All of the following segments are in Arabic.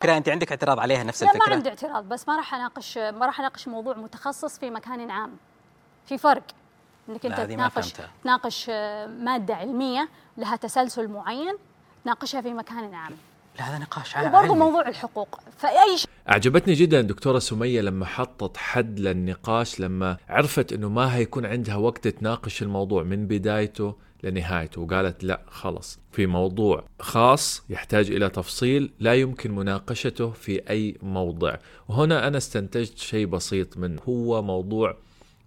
فكرة أنت عندك اعتراض عليها نفس لا الفكرة؟ ما عندي اعتراض بس ما راح أناقش ما راح أناقش موضوع متخصص في مكان عام. في فرق إنك أنت لا، هذه ما تناقش فهمتها. تناقش آه، مادة علمية لها تسلسل معين تناقشها في مكان عام. لا هذا نقاش عام وبرضه. موضوع الحقوق. فأي شيء أعجبتني جدا دكتورة سمية لما حطت حد للنقاش لما عرفت أنه ما هيكون عندها وقت تناقش الموضوع من بدايته. لنهايته وقالت لا خلص في موضوع خاص يحتاج إلى تفصيل لا يمكن مناقشته في أي موضع. وهنا أنا استنتجت شيء بسيط منه. هو موضوع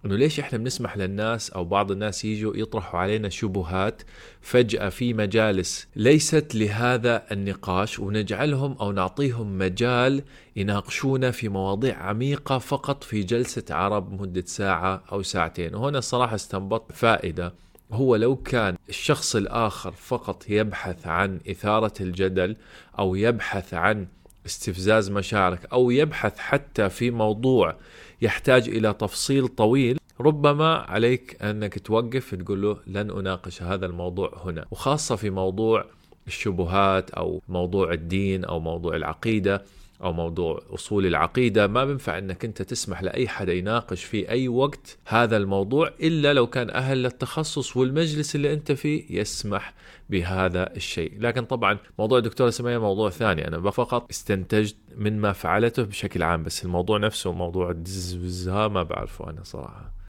إنه ليش إحنا بنسمح للناس أو بعض الناس يجوا يطرحوا علينا شبهات فجأة في مجالس ليست لهذا النقاش ونجعلهم أو نعطيهم مجال يناقشونا في مواضيع عميقة فقط في جلسة عرب مدة ساعة أو ساعتين. وهنا صراحة استنبطت فائدة. هو لو كان الشخص الآخر فقط يبحث عن إثارة الجدل أو يبحث عن استفزاز مشاعرك أو يبحث حتى في موضوع يحتاج إلى تفصيل طويل ربما عليك أنك توقف تقول له لن أناقش هذا الموضوع هنا. وخاصة في موضوع الشبهات أو موضوع الدين أو موضوع العقيدة أو موضوع أصول العقيدة ما بينفع إنك أنت تسمح لأي حدا يناقش في أي وقت هذا الموضوع إلا لو كان أهل للتخصص والمجلس اللي أنت فيه يسمح بهذا الشيء. لكن طبعا موضوع الدكتوره سمية موضوع ثاني. أنا فقط استنتجت من ما فعلته بشكل عام بس الموضوع نفسه موضوع الدز ها ما بعرفه أنا صراحة.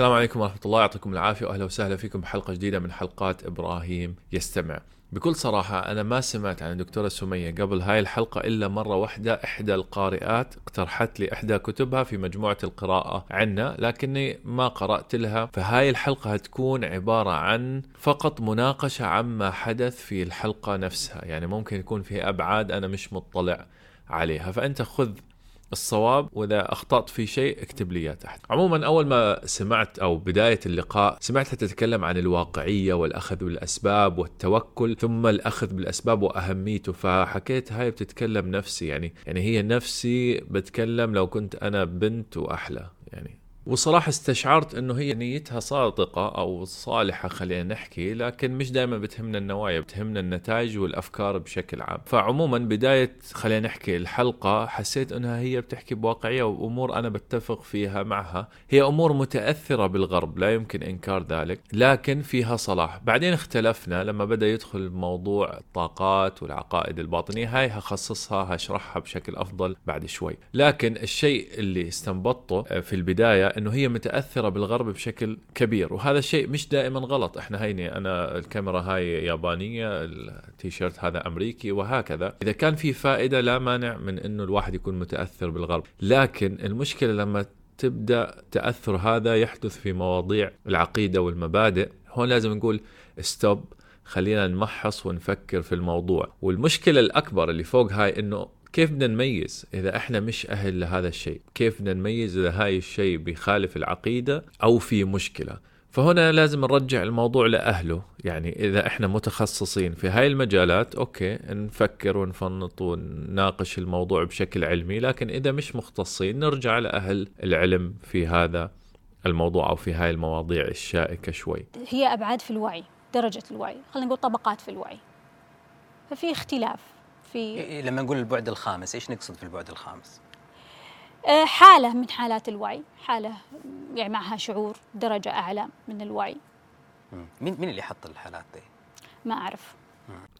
السلام عليكم ورحمة الله. يعطيكم العافية. وأهلا وسهلا فيكم بحلقة جديدة من حلقات إبراهيم يستمع. بكل صراحة أنا ما سمعت عن الدكتورة سمية قبل هاي الحلقة إلا مرة واحدة. إحدى القارئات اقترحت لي إحدى كتبها في مجموعة القراءة عنا لكني ما قرأت لها. فهاي الحلقة هتكون عبارة عن فقط مناقشة عما حدث في الحلقة نفسها. يعني ممكن يكون في أبعاد أنا مش مطلع عليها. فأنت خذ الصواب وإذا أخطأت في شيء اكتب لي إياه تحت. عموما أول ما سمعت أو بداية اللقاء سمعتها تتكلم عن الواقعية والأخذ بالأسباب والتوكل ثم الأخذ بالأسباب وأهميته فحكيت هاي بتتكلم نفسي يعني يعني هي نفسي بتكلم لو كنت أنا بنت وأحلى يعني وصراحة استشعرت إنه هي نيتها صادقة أو صالحة خلينا نحكي لكن مش دائما بتهمنا النوايا بتهمنا النتائج والأفكار بشكل عام. فعموما بداية خلينا نحكي الحلقة حسيت إنها هي بتحكي بواقعية وأمور أنا بتفق فيها معها. هي أمور متأثرة بالغرب لا يمكن إنكار ذلك لكن فيها صلاح. بعدين اختلفنا لما بدأ يدخل موضوع الطاقات والعقائد الباطنية. هاي هخصصها هشرحها بشكل أفضل بعد شوي. لكن الشيء اللي استنبطته في البداية إنه هي متأثرة بالغرب بشكل كبير وهذا الشيء مش دائما غلط. إحنا هيني أنا الكاميرا هاي يابانية التيشيرت هذا أمريكي وهكذا. إذا كان في فائدة لا مانع من إنه الواحد يكون متأثر بالغرب. لكن المشكلة لما تبدأ تأثر هذا يحدث في مواضيع العقيدة والمبادئ. هون لازم نقول stop خلينا نمحص ونفكر في الموضوع. والمشكلة الأكبر اللي فوق هاي إنه كيف بدنا نميز إذا إحنا مش أهل لهذا الشيء؟ كيف بدنا نميز إذا هاي الشيء بيخالف العقيدة أو في مشكلة؟ فهنا لازم نرجع الموضوع لأهله. يعني إذا إحنا متخصصين في هاي المجالات okay نفكر ونفنط ونناقش الموضوع بشكل علمي لكن إذا مش مختصين نرجع لأهل العلم في هذا الموضوع أو في هاي المواضيع الشائكة شوي. هي أبعاد في الوعي درجة الوعي. خلينا نقول طبقات في الوعي. ففي اختلاف. في إيه، لما نقول البعد الخامس إيش نقصد في البعد الخامس؟ آه، حالة من حالات الوعي حالة يعني معها شعور درجة أعلى من الوعي. مين مين اللي حط الحالات دي؟ ما أعرف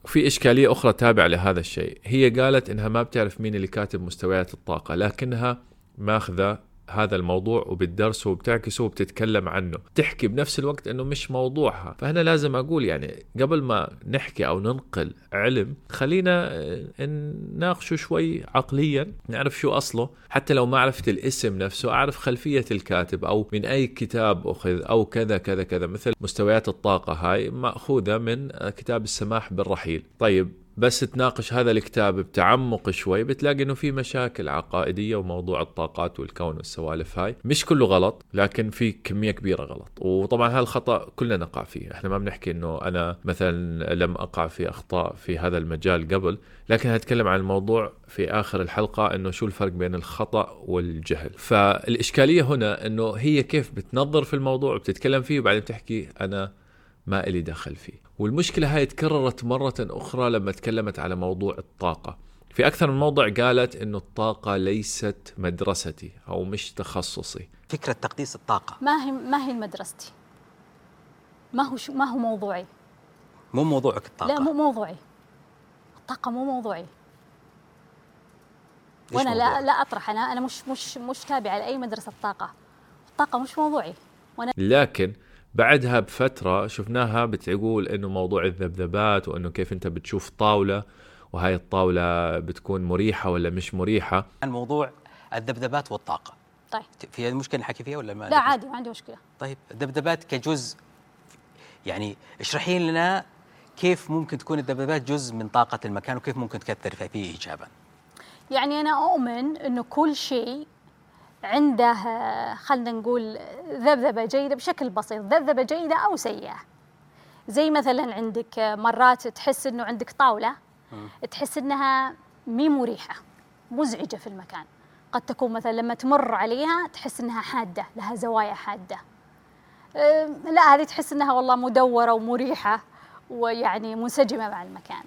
وفي إشكالية أخرى تابعة لهذا الشيء هي قالت إنها ما بتعرف مين اللي كاتب مستويات الطاقة لكنها ماخذة هذا الموضوع وبتدرسه وبتعكسه وبتتكلم عنه. تحكي بنفس الوقت إنه مش موضوعها. فهنا لازم أقول يعني قبل ما نحكي أو ننقل علم خلينا نناقشه شوي عقليا نعرف شو أصله. حتى لو ما عرفت الاسم نفسه أعرف خلفية الكاتب أو من أي كتاب أخذ أو كذا كذا كذا. مثل مستويات الطاقة هاي مأخوذة من كتاب السماح بالرحيل. طيب بس تناقش هذا الكتاب بتعمق شوي بتلاقي إنه في مشاكل عقائدية وموضوع الطاقات والكون والسوالف هاي. مش كله غلط لكن في كمية كبيرة غلط. وطبعا هذا الخطأ كلنا نقع فيه. إحنا ما بنحكي إنه أنا مثلا لم أقع في أخطاء في هذا المجال قبل لكن هنتكلم عن الموضوع في آخر الحلقة إنه شو الفرق بين الخطأ والجهل. فالإشكالية هنا إنه هي كيف بتنظر في الموضوع وبتتكلم فيه وبعدين بتحكي أنا ما إلي دخل فيه. والمشكلة هاي تكررت مرة أخرى لما تكلمت على موضوع الطاقة. في أكثر من موضع قالت أنه الطاقة ليست مدرستي أو مش تخصصي. فكرة تقديس الطاقة. ما هي ما هي مدرستي؟ ما هو شو ما هو موضوعي؟ مو موضوعك الطاقة. لا مو موضوعي. الطاقة مو موضوعي. وأنا لا؟ لا أطرح. أنا أنا مش مش مش تابعة لأي مدرسة طاقة. الطاقة مش موضوعي. وأنا لكن بعدها بفترة شفناها بتقول إنه موضوع الذبذبات وإنه كيف أنت بتشوف طاولة وهاي الطاولة بتكون مريحة ولا مش مريحة. عن موضوع الذبذبات والطاقة. طيب. في مشكلة نحكي فيها ولا ما لا عادي ما عندي مشكلة. طيب الذبذبات كجزء يعني اشرحي لنا كيف ممكن تكون الذبذبات جزء من طاقة المكان وكيف ممكن تكثر فيه ايجابا. يعني أنا أؤمن إنه كل شيء عنده آه، خلينا نقول ذبذبة جيدة بشكل بسيط ذبذبة جيدة أو سيئة. زي مثلا عندك آه، مرات تحس إنه عندك طاولة تحس إنها مي مريحة مزعجة في المكان. قد تكون مثلا لما تمر عليها تحس إنها حادة لها زوايا حادة. أه، لا هذه تحس إنها والله مدورة ومريحة ويعني منسجمة مع المكان.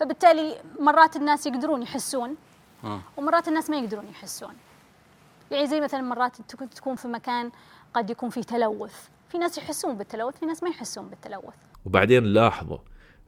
فبالتالي مرات الناس يقدرون يحسون مم. ومرات الناس ما يقدرون يحسون. يعني زي مثلا مرات تكون- تكون في مكان قد يكون فيه تلوث. في ناس يحسون بالتلوث في ناس ما يحسون بالتلوث. وبعدين لاحظوا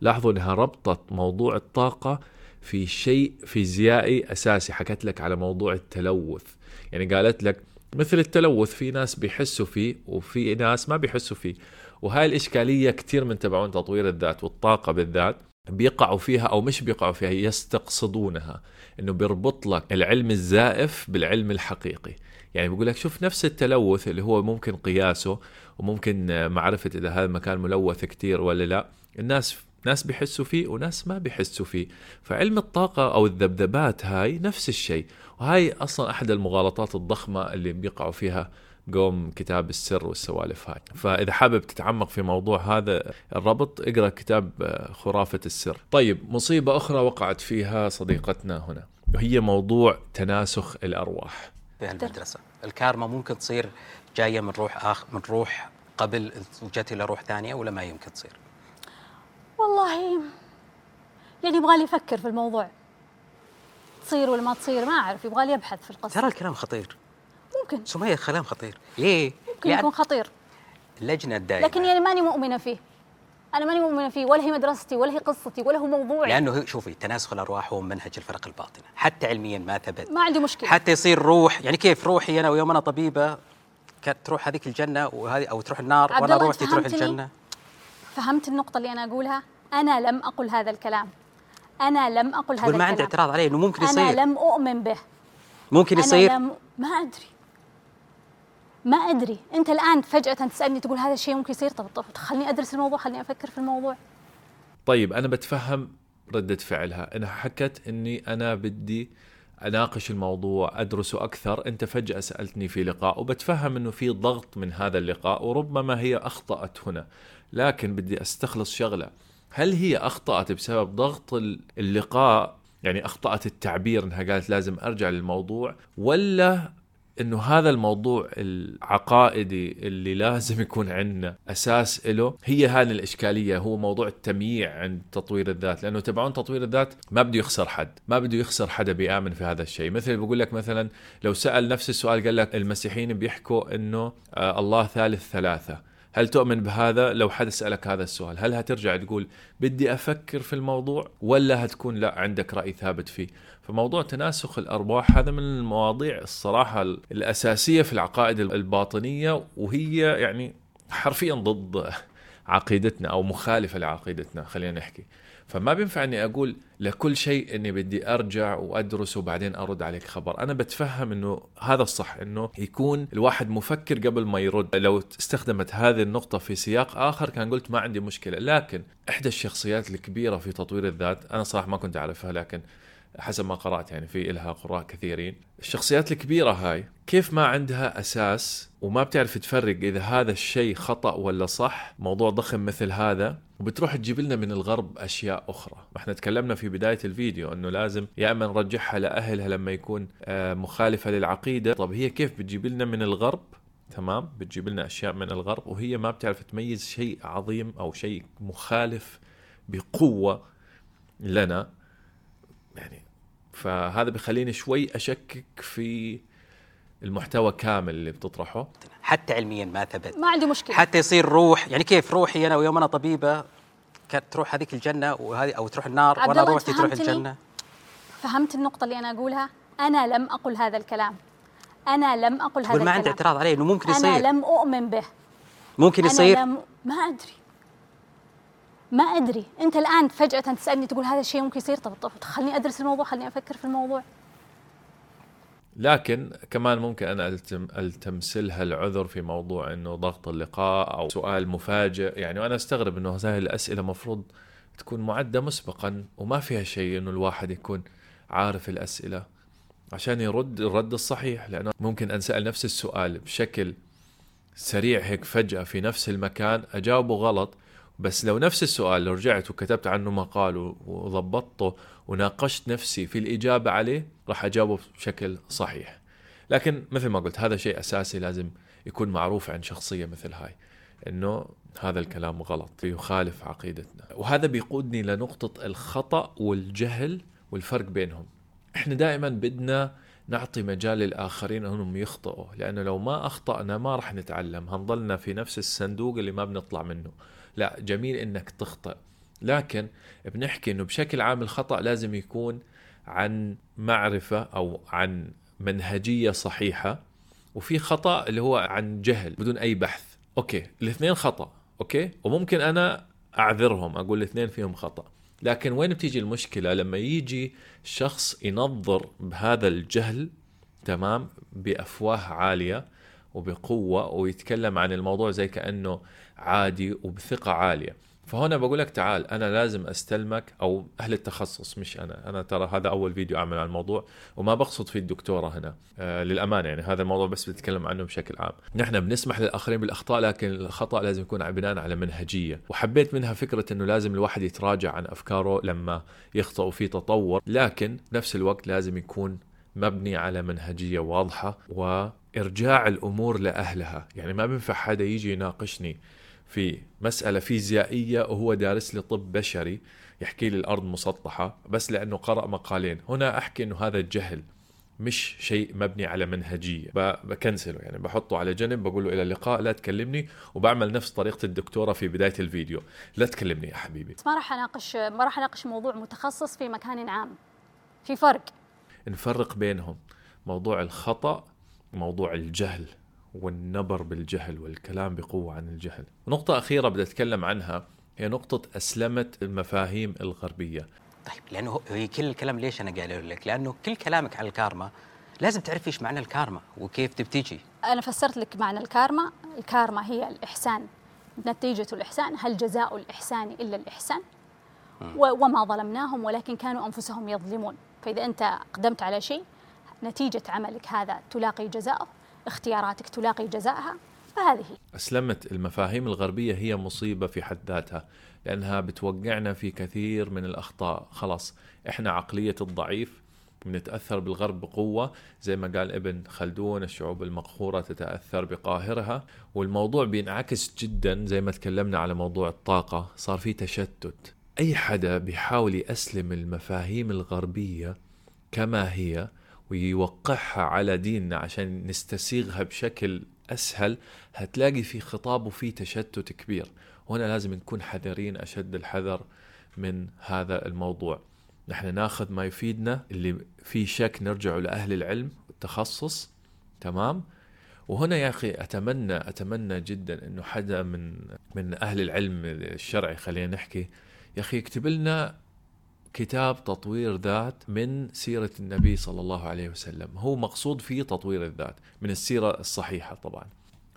لاحظوا إنها ربطت موضوع الطاقة في شيء فيزيائي أساسي. حكت لك على موضوع التلوث. يعني قالت لك مثل التلوث في ناس بيحسوا فيه وفي ناس ما بيحسوا فيه. وهاي الإشكالية كتير من تبعون تطوير الذات والطاقة بالذات. بيقعوا فيها أو مش بيقعوا فيها يستقصدونها. إنه بيربط لك العلم الزائف بالعلم الحقيقي. يعني بيقول لك شوف نفس التلوث اللي هو ممكن قياسه وممكن معرفة إذا هذا المكان ملوث كتير ولا لا الناس ناس بيحسوا فيه وناس ما بيحسوا فيه. فعلم الطاقة أو الذبذبات هاي نفس الشيء. وهاي أصلا أحد المغالطات الضخمة اللي بيقعوا فيها قوم كتاب السر والسوالف هاي. فإذا حابب تتعمق في موضوع هذا الربط اقرأ كتاب آه، خرافة السر. طيب مصيبة أخرى وقعت فيها صديقتنا هنا. وهي موضوع تناسخ الأرواح. في المدرسة. الكارما ممكن تصير جاية من روح اخ من روح قبل وجت إلى روح ثانية ولا ما يمكن تصير؟ والله يعني يبغى لي أفكر في الموضوع. تصير ولا ما تصير ما أعرف يبغى لي أبحث في القصة. ترى الكلام خطير. ممكن. سمية كلام خطير. ليه؟ ممكن يكون خطير. اللجنة الدائمة. لكن يعني ماني مؤمنة فيه. أنا ماني مؤمنة فيه. ولا هي مدرستي ولا هي قصتي ولا هو موضوعي. لأنه هو- شوفي تناسخ الأرواح هو منهج الفرق الباطنة. حتى علميا ما ثبت. ما عندي مشكلة. حتى يصير روح. يعني كيف؟ روحي أنا ويوم أنا طبيبة كانت تروح هذيك الجنة وهذه أو تروح النار الله، روحتي تروح؟ الجنة. فهمت النقطة اللي أنا أقولها. أنا لم أقل هذا الكلام. أنا لم أقل هذا تقول ما عندي الكلام. اعتراض عليه إنه ممكن يصير. لم أؤمن به. ممكن يصير. أنا لم ما أدري. ما أدري. أنت الآن فجأة تسألني تقول هذا الشيء ممكن يصير؟ طب, طب خليني أدرس الموضوع خليني أفكر في الموضوع. طيب أنا بتفهم ردة فعلها. انها حكت إني أنا بدي أناقش الموضوع أدرسه أكثر. أنت فجأة سألتني في لقاء وبتفهم إنه في ضغط من هذا اللقاء وربما هي أخطأت هنا. لكن بدي أستخلص شغلة. هل هي أخطأت بسبب ضغط ال- اللقاء؟ يعني أخطأت التعبير إنها قالت لازم أرجع للموضوع ولا إنه هذا الموضوع العقائدي اللي لازم يكون عندنا أساس له هي هذه الإشكالية هو موضوع التمييع عند تطوير الذات لأنه تبعون تطوير الذات ما بده يخسر حد ما بده يخسر حدا بيامن في هذا الشيء. مثل بقول لك مثلا لو سأل نفس السؤال قال لك المسيحيين بيحكوا إنه آه الله ثالث ثلاثة. هل تؤمن بهذا؟ لو حد سألك هذا السؤال هل هترجع تقول بدي أفكر في الموضوع ولا هتكون لا عندك رأي ثابت فيه؟ فموضوع تناسخ الأرواح هذا من المواضيع الصراحة الأساسية في العقائد الباطنية وهي يعني حرفيا ضد عقيدتنا أو مخالفة لعقيدتنا خلينا نحكي. فما بينفع إني أقول لكل شيء إني بدي أرجع وأدرس وبعدين أرد عليك خبر. أنا بتفهم إنه هذا الصح إنه يكون الواحد مفكر قبل ما يرد. لو استخدمت هذه النقطة في سياق آخر كان قلت ما عندي مشكلة لكن إحدى الشخصيات الكبيرة في تطوير الذات أنا صراحة ما كنت أعرفها لكن حسب ما قرأت يعني في إلها قراء كثيرين. الشخصيات الكبيرة هاي كيف ما عندها أساس وما بتعرف تفرق إذا هذا الشيء خطأ ولا صح موضوع ضخم مثل هذا وبتروح تجيب لنا من الغرب أشياء أخرى. إحنا تكلمنا في بداية الفيديو أنه لازم يا إما نرجعها لأهلها لما يكون آه، مخالفة للعقيدة. طب هي كيف بتجيب لنا من الغرب؟ تمام بتجيب لنا أشياء من الغرب وهي ما بتعرف تميز شيء عظيم أو شيء مخالف بقوة لنا. يعني. فهذا بخليني شوي أشكك في المحتوى كامل اللي بتطرحه. حتى علميا ما ثبت. ما عندي مشكلة. حتى يصير روح يعني كيف روحي أنا ويوم أنا طبيبة كانت تروح هذيك الجنة وهذه أو تروح النار وأنا روحتي تروح؟ الجنة؟ فهمت النقطة اللي أنا أقولها؟ أنا لم أقل هذا الكلام. أنا لم أقل هذا تقول ما عندي الكلام. اعتراض عليه إنه ممكن أنا يصير. لم أؤمن به. ممكن يصير؟ أنا لم ما أدري. ما أدري. أنت الآن فجأة تسألني تقول هذا الشيء ممكن يصير؟ طب طب خليني أدرس الموضوع خليني أفكر في الموضوع. لكن كمان ممكن أنا التم ألتمسلها العذر في موضوع إنه ضغط اللقاء أو سؤال مفاجئ. يعني وأنا أستغرب إنه هذه الأسئلة مفروض تكون معدة مسبقا وما فيها شيء إنه الواحد يكون عارف الأسئلة عشان يرد الرد الصحيح. لأنه ممكن انسال نفس السؤال بشكل سريع هيك فجأة في نفس المكان أجاوبه غلط بس لو نفس السؤال لو رجعت وكتبت عنه مقال وضبطته وناقشت نفسي في الإجابة عليه راح أجاوبه بشكل صحيح. لكن مثل ما قلت هذا شيء أساسي لازم يكون معروف عن شخصية مثل هاي إنه هذا الكلام غلط يخالف عقيدتنا. وهذا بيقودني لنقطة الخطأ والجهل والفرق بينهم. إحنا دائما بدنا نعطي مجال للآخرين أنهم يخطئوا لأنه لو ما أخطأنا ما راح نتعلم. هنضلنا في نفس الصندوق اللي ما بنطلع منه. لا جميل إنك تخطئ. لكن بنحكي إنه بشكل عام الخطأ لازم يكون عن معرفة أو عن منهجية صحيحة وفي خطأ اللي هو عن جهل بدون أي بحث. okay الاثنين خطأ okay؟ وممكن أنا أعذرهم أقول الاثنين فيهم خطأ. لكن وين بتيجي المشكلة؟ لما يجي شخص ينظر بهذا الجهل تمام؟ بأفواه عالية وبقوة ويتكلم عن الموضوع زي كأنه عادي وبثقة عالية. فهنا بقول لك تعال أنا لازم أستلمك أو أهل التخصص مش أنا. أنا ترى هذا أول فيديو أعمل عن الموضوع وما بقصد في الدكتورة هنا. آه للأمانة يعني هذا الموضوع بس بتكلم عنه بشكل عام. نحن بنسمح للآخرين بالأخطاء لكن الخطأ لازم يكون بناء على منهجية. وحبيت منها فكرة إنه لازم الواحد يتراجع عن أفكاره لما يخطئ وفي تطور. لكن بنفس الوقت لازم يكون مبني على منهجية واضحة وإرجاع الأمور لأهلها. يعني ما بينفع حدا يجي يناقشني في مسألة فيزيائية وهو دارس لي طب بشري يحكي لي الأرض مسطحة بس لأنه قرأ مقالين. هنا أحكي أنه هذا الجهل مش شيء مبني على منهجية. بكنسله. يعني بحطه على جنب بقول له إلى اللقاء لا تكلمني. وبعمل نفس طريقة الدكتورة في بداية الفيديو. لا تكلمني يا حبيبي. ما راح اناقش ما راح أناقش موضوع متخصص في مكان عام. في فرق. نفرق بينهم. موضوع الخطأ وموضوع الجهل والنبر بالجهل والكلام بقوة عن الجهل. نقطة أخيرة بدي أتكلم عنها هي نقطة أسلمة المفاهيم الغربية. طيب لأنه هو- هي كل الكلام ليش أنا قايله لك؟ لأنه كل كلامك عن الكارما لازم تعرف إيش معنى الكارما وكيف تبتجي أنا فسرت لك معنى الكارما. الكارما هي الإحسان. نتيجة الإحسان هل جزاء الإحسان إلا الإحسان؟ وما ظلمناهم ولكن كانوا أنفسهم يظلمون. فإذا أنت قدمت على شيء نتيجة عملك هذا تلاقي جزاءه اختياراتك تلاقي جزاءها فهذه أسلمت المفاهيم الغربية هي مصيبة في حد ذاتها لأنها بتوقعنا في كثير من الأخطاء. خلاص إحنا عقلية الضعيف بنتأثر بالغرب بقوة. زي ما قال ابن خلدون الشعوب المقهورة تتأثر بقاهرها. والموضوع بينعكس جدا زي ما تكلمنا على موضوع الطاقة صار في تشتت. أي حدا بيحاول يأسلم المفاهيم الغربية كما هي ويوقعها على ديننا عشان نستسيغها بشكل أسهل هتلاقي في خطاب وفي تشتت كبير. وهنا لازم نكون حذرين أشد الحذر من هذا الموضوع. نحن ناخذ ما يفيدنا اللي في شك نرجع لأهل العلم والتخصص تمام؟ وهنا يا أخي أتمنى أتمنى جدا أنه حدا من من أهل العلم الشرعي خلينا نحكي يا أخي اكتب لنا كتاب تطوير ذات من سيرة النبي صلى الله عليه وسلم. هو مقصود فيه تطوير الذات من السيرة الصحيحة طبعا.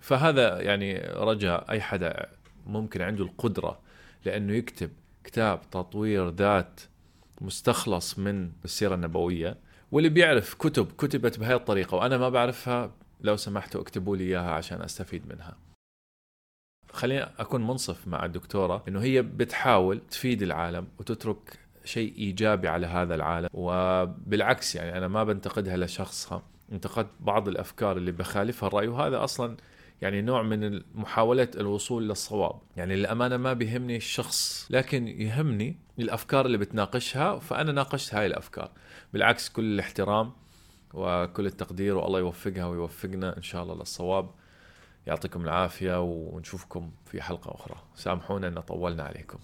فهذا يعني رجاء أي حدا ممكن عنده القدرة لأنه يكتب كتاب تطوير ذات مستخلص من السيرة النبوية واللي بيعرف كتب كتبت بهذه الطريقة وأنا ما بعرفها لو سمحتوا اكتبوا لي إياها عشان أستفيد منها. خليني أكون منصف مع الدكتورة إنه هي بتحاول تفيد العالم وتترك شيء إيجابي على هذا العالم. وبالعكس يعني أنا ما بنتقدها لشخصها. انتقدت بعض الأفكار اللي بخالفها الرأي وهذا أصلا يعني نوع من محاولة الوصول للصواب. يعني للأمانة ما بيهمني الشخص لكن يهمني الأفكار اللي بتناقشها فأنا ناقشت هاي الأفكار. بالعكس كل الاحترام وكل التقدير والله يوفقها ويوفقنا إن شاء الله للصواب. يعطيكم العافية ونشوفكم في حلقة أخرى. سامحونا أن طولنا عليكم.